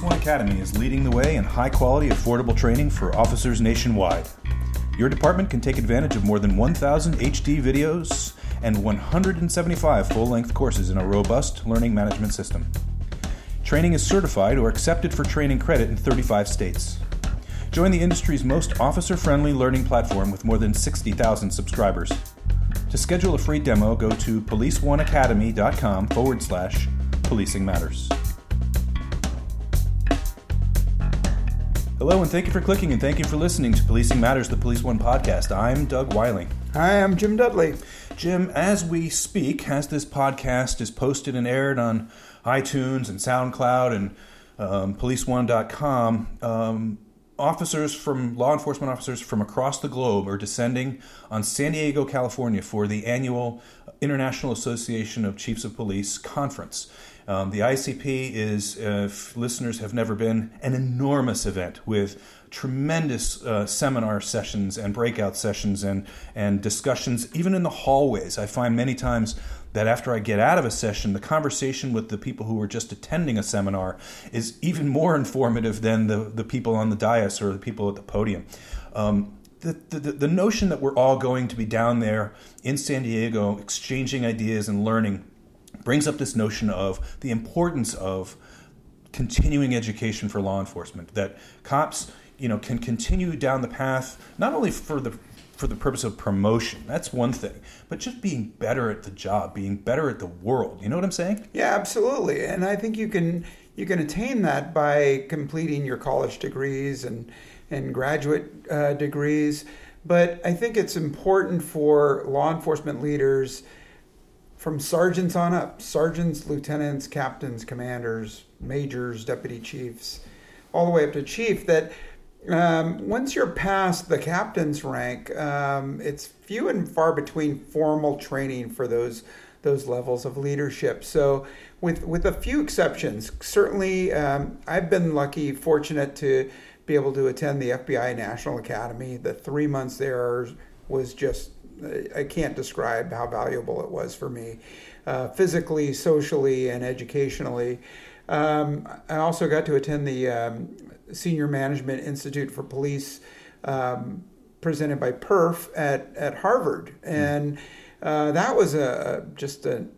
Police One Academy is leading the way in high quality, affordable training for officers nationwide. Your department can take advantage of more than 1,000 HD videos and 175 full length courses in a robust learning management system. Training is certified or accepted for training credit in 35 states. Join the industry's most officer friendly learning platform with more than 60,000 subscribers. To schedule a free demo, go to policeoneacademy.com forward slash policing matters. Hello, and thank you for clicking and thank you for listening to Policing Matters, the Police One podcast. I'm Doug Wyllie. Hi, I'm Jim Dudley. Jim, as we speak, as this podcast is posted and aired on iTunes and SoundCloud and um, policeone.com, um, officers from law enforcement officers from across the globe are descending on San Diego, California for the annual International Association of Chiefs of Police conference. Um, the ICP is, uh, if listeners have never been, an enormous event with tremendous uh, seminar sessions and breakout sessions and, and discussions, even in the hallways. I find many times that after I get out of a session, the conversation with the people who were just attending a seminar is even more informative than the, the people on the dais or the people at the podium. Um, the, the, the notion that we're all going to be down there in San Diego exchanging ideas and learning brings up this notion of the importance of continuing education for law enforcement that cops you know can continue down the path not only for the for the purpose of promotion that's one thing but just being better at the job being better at the world. You know what i'm saying? Yeah absolutely. And i think you can you can attain that by completing your college degrees and and graduate uh, degrees. But i think it's important for law enforcement leaders from sergeants on up sergeants, lieutenants, captains, commanders, majors, deputy chiefs, all the way up to chief that um, once you're past the captain's rank, um, it's few and far between formal training for those those levels of leadership. So, with with a few exceptions, certainly um, I've been lucky, fortunate to be able to attend the FBI National Academy. The three months there was just I can't describe how valuable it was for me, uh, physically, socially, and educationally. Um, I also got to attend the um, Senior Management Institute for Police, um, presented by PERF at at Harvard, hmm. and uh, that was a just an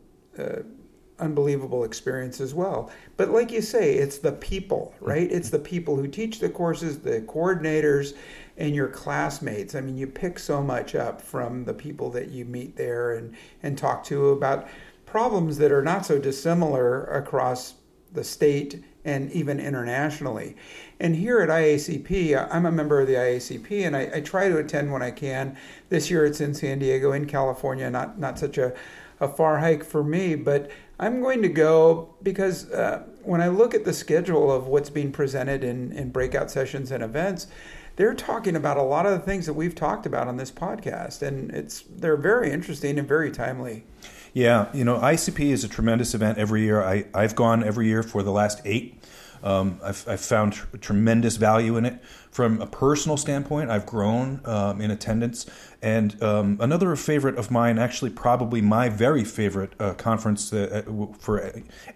unbelievable experience as well. But like you say, it's the people, right? It's the people who teach the courses, the coordinators and your classmates. I mean, you pick so much up from the people that you meet there and, and talk to about problems that are not so dissimilar across the state and even internationally. And here at IACP, I'm a member of the IACP and I, I, try to attend when I can. This year it's in San Diego, in California, not, not such a, a far hike for me, but I'm going to go because uh, when I look at the schedule of what's being presented in, in breakout sessions and events, they're talking about a lot of the things that we've talked about on this podcast, and it's they're very interesting and very timely. Yeah, you know, ICP is a tremendous event every year. I, I've gone every year for the last eight. Um, I've, I've, found tr- tremendous value in it. From a personal standpoint, I've grown um, in attendance. And um, another favorite of mine, actually, probably my very favorite uh, conference uh, for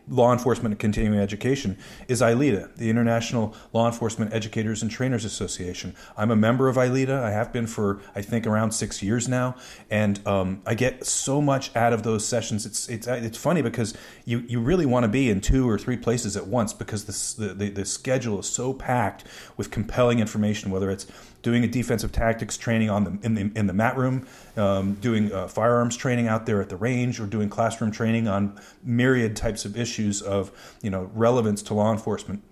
law enforcement and continuing education, is ILEETA, the International Law Enforcement Educators and Trainers Association. I'm a member of ILEETA. I have been for, I think, around six years now. And um, I get so much out of those sessions. It's, it's, it's funny because you, you really want to be in two or three places at once because the, the, the schedule is so packed with compelling information, whether it's doing a defensive tactics training on the in the in the mat room, um, doing uh, firearms training out there at the range, or doing classroom training on myriad types of issues of you know relevance to law enforcement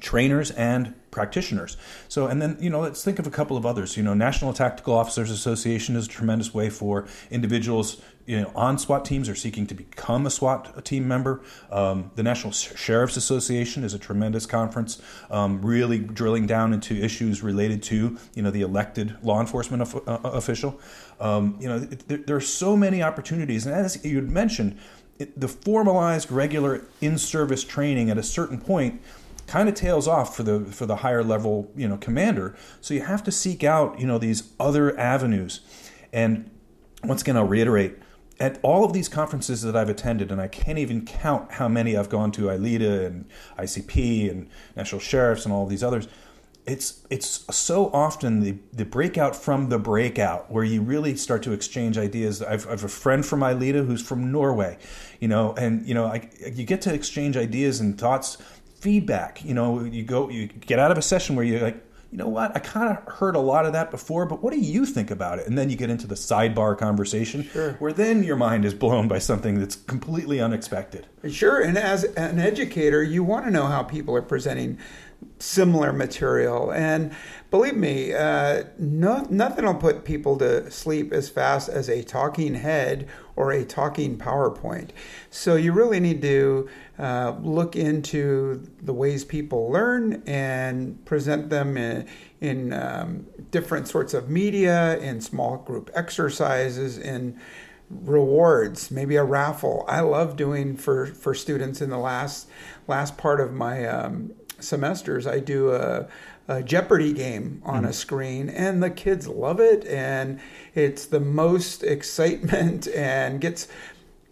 trainers and practitioners. So, and then, you know, let's think of a couple of others. You know, National Tactical Officers Association is a tremendous way for individuals, you know, on SWAT teams or seeking to become a SWAT team member. Um, the National Sheriff's Association is a tremendous conference, um, really drilling down into issues related to, you know, the elected law enforcement of, uh, official. Um, you know, there, there, are so many opportunities. And as you mentioned, it, the formalized, regular in service training at a certain point kind of tails off for the for the higher level you know commander so you have to seek out you know these other avenues and once again i'll reiterate at all of these conferences that I've attended, and I can't even count how many I've gone to, ILEETA and ICP and National Sheriffs and all these others. It's it's so often the, the breakout from the breakout where you really start to exchange ideas. I've, I've a friend from ILEETA who's from Norway, you know, and you know I, you get to exchange ideas and thoughts, feedback. You know, you go you get out of a session where you're like, you know what? I kind of heard a lot of that before, but what do you think about it? And then you get into the sidebar conversation Sure. where then your mind is blown by something that's completely unexpected. Sure, and as an educator, you want to know how people are presenting similar material. And believe me, uh, no, nothing will put people to sleep as fast as a talking head or a talking PowerPoint. So you really need to uh, look into the ways people learn and present them in, in um, different sorts of media, in small group exercises, in rewards, maybe a raffle. I love doing for for students in the last last part of my um, semesters. I do a, a Jeopardy game on Mm-hmm. a screen, and the kids love it, and it's the most excitement and gets.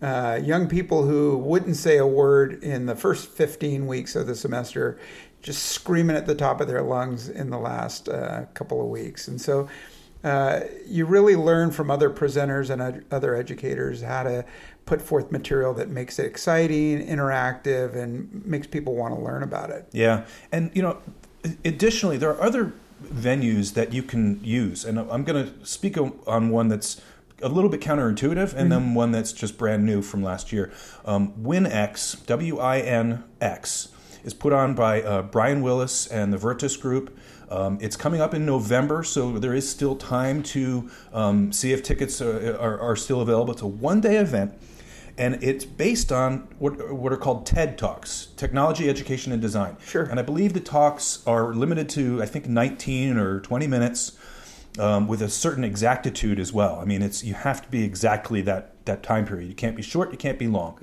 Uh, young people who wouldn't say a word in the first 15 weeks of the semester just screaming at the top of their lungs in the last uh, couple of weeks. And so uh, you really learn from other presenters and ed- other educators how to put forth material that makes it exciting, interactive, and makes people want to learn about it. Yeah, and you know, additionally, there are other venues that you can use, and I'm going to speak on one that's a little bit counterintuitive, and then one that's just brand new from last year. Um, WinX, W-I-N-X, is put on by uh, Brian Willis and the Virtus Group. Um, it's coming up in November, so there is still time to um, see if tickets uh, are, are still available. It's a one-day event and it's based on what, what are called TED Talks, Technology, Education, and Design. Sure. And I believe the talks are limited to, I think, 19 or 20 minutes um, with a certain exactitude as well. I mean, it's you have to be exactly that, that time period. You can't be short, you can't be long.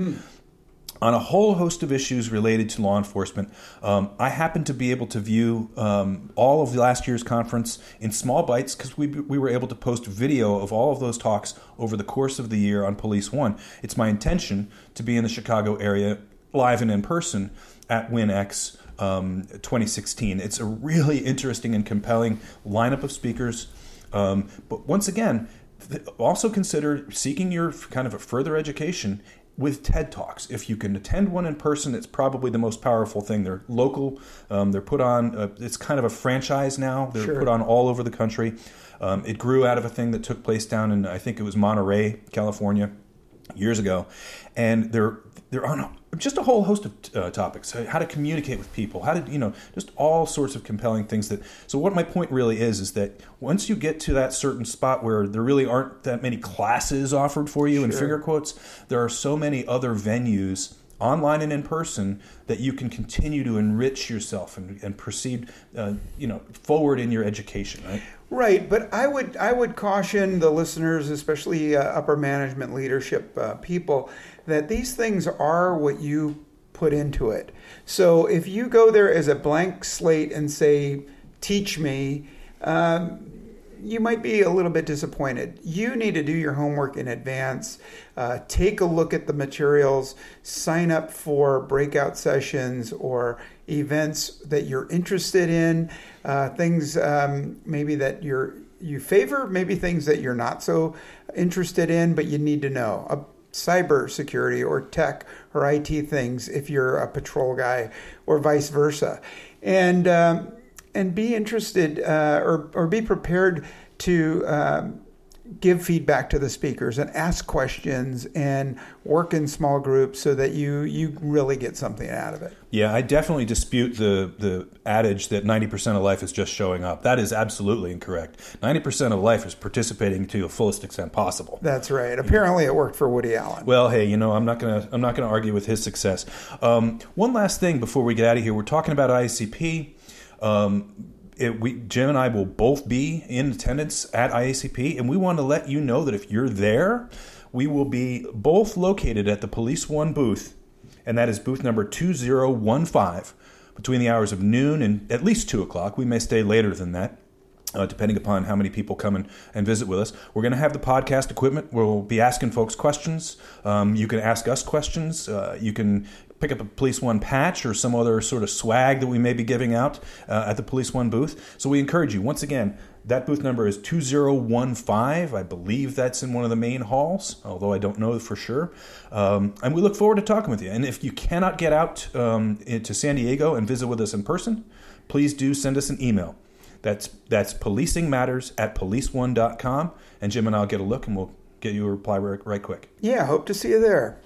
On a whole host of issues related to law enforcement, um, I happened to be able to view um, all of last year's conference in small bites because we, we were able to post video of all of those talks over the course of the year on Police One. It's my intention to be in the Chicago area live and in person at WinX um, 2016. It's a really interesting and compelling lineup of speakers. Um, but once again, also consider seeking your kind of a further education with TED Talks. If you can attend one in person, it's probably the most powerful thing. They're local. Um, they're put on. Uh, it's kind of a franchise now. They're Sure. put on all over the country. Um, it grew out of a thing that took place down in I think it was Monterey, California, years ago, and they're they're on just a whole host of uh, topics: how to communicate with people, how to you know, just all sorts of compelling things. That so what my point really is is that once you get to that certain spot where there really aren't that many classes offered for you in Sure. finger quotes, there are so many other venues online and in person that you can continue to enrich yourself and, and proceed uh, you know forward in your education right Right, but I would I would caution the listeners, especially uh, upper management leadership uh, people, that these things are what you put into it. So if you go there as a blank slate and say, "Teach me," um, you might be a little bit disappointed. You need to do your homework in advance. Uh, take a look at the materials. Sign up for breakout sessions or events that you're interested in. Uh, things um, maybe that you're you favor, maybe things that you're not so interested in, but you need to know. Cyber security or tech or IT things if you're a patrol guy or vice versa. And um, and be interested uh, or, or be prepared to um, give feedback to the speakers and ask questions and work in small groups so that you you really get something out of it. Yeah, I definitely dispute the the adage that 90% of life is just showing up. That is absolutely incorrect. 90% of life is participating to the fullest extent possible. That's right. Apparently, it worked for Woody Allen. Well, hey, you know, I'm not gonna I'm not gonna argue with his success. Um, one last thing before we get out of here, we're talking about IACP. Um, it, we, Jim and I will both be in attendance at IACP, and we want to let you know that if you're there, we will be both located at the Police One booth, and that is booth number 2015 between the hours of noon and at least 2 o'clock. We may stay later than that. uh, depending upon how many people come and, and visit with us. We're going to have the podcast equipment. We'll be asking folks questions. Um, you can ask us questions. Uh, you can pick up a Police One patch or some other sort of swag that we may be giving out uh, at the Police One booth. So we encourage you, once again, that booth number is 2015. I believe that's in one of the main halls, although I don't know for sure. Um, and we look forward to talking with you. And if you cannot get out um, to San Diego and visit with us in person, please do send us an email. That's that's policing matters at policeone.com. And Jim and I'll get a look and we'll get you a reply right, right quick. Yeah, hope to see you there.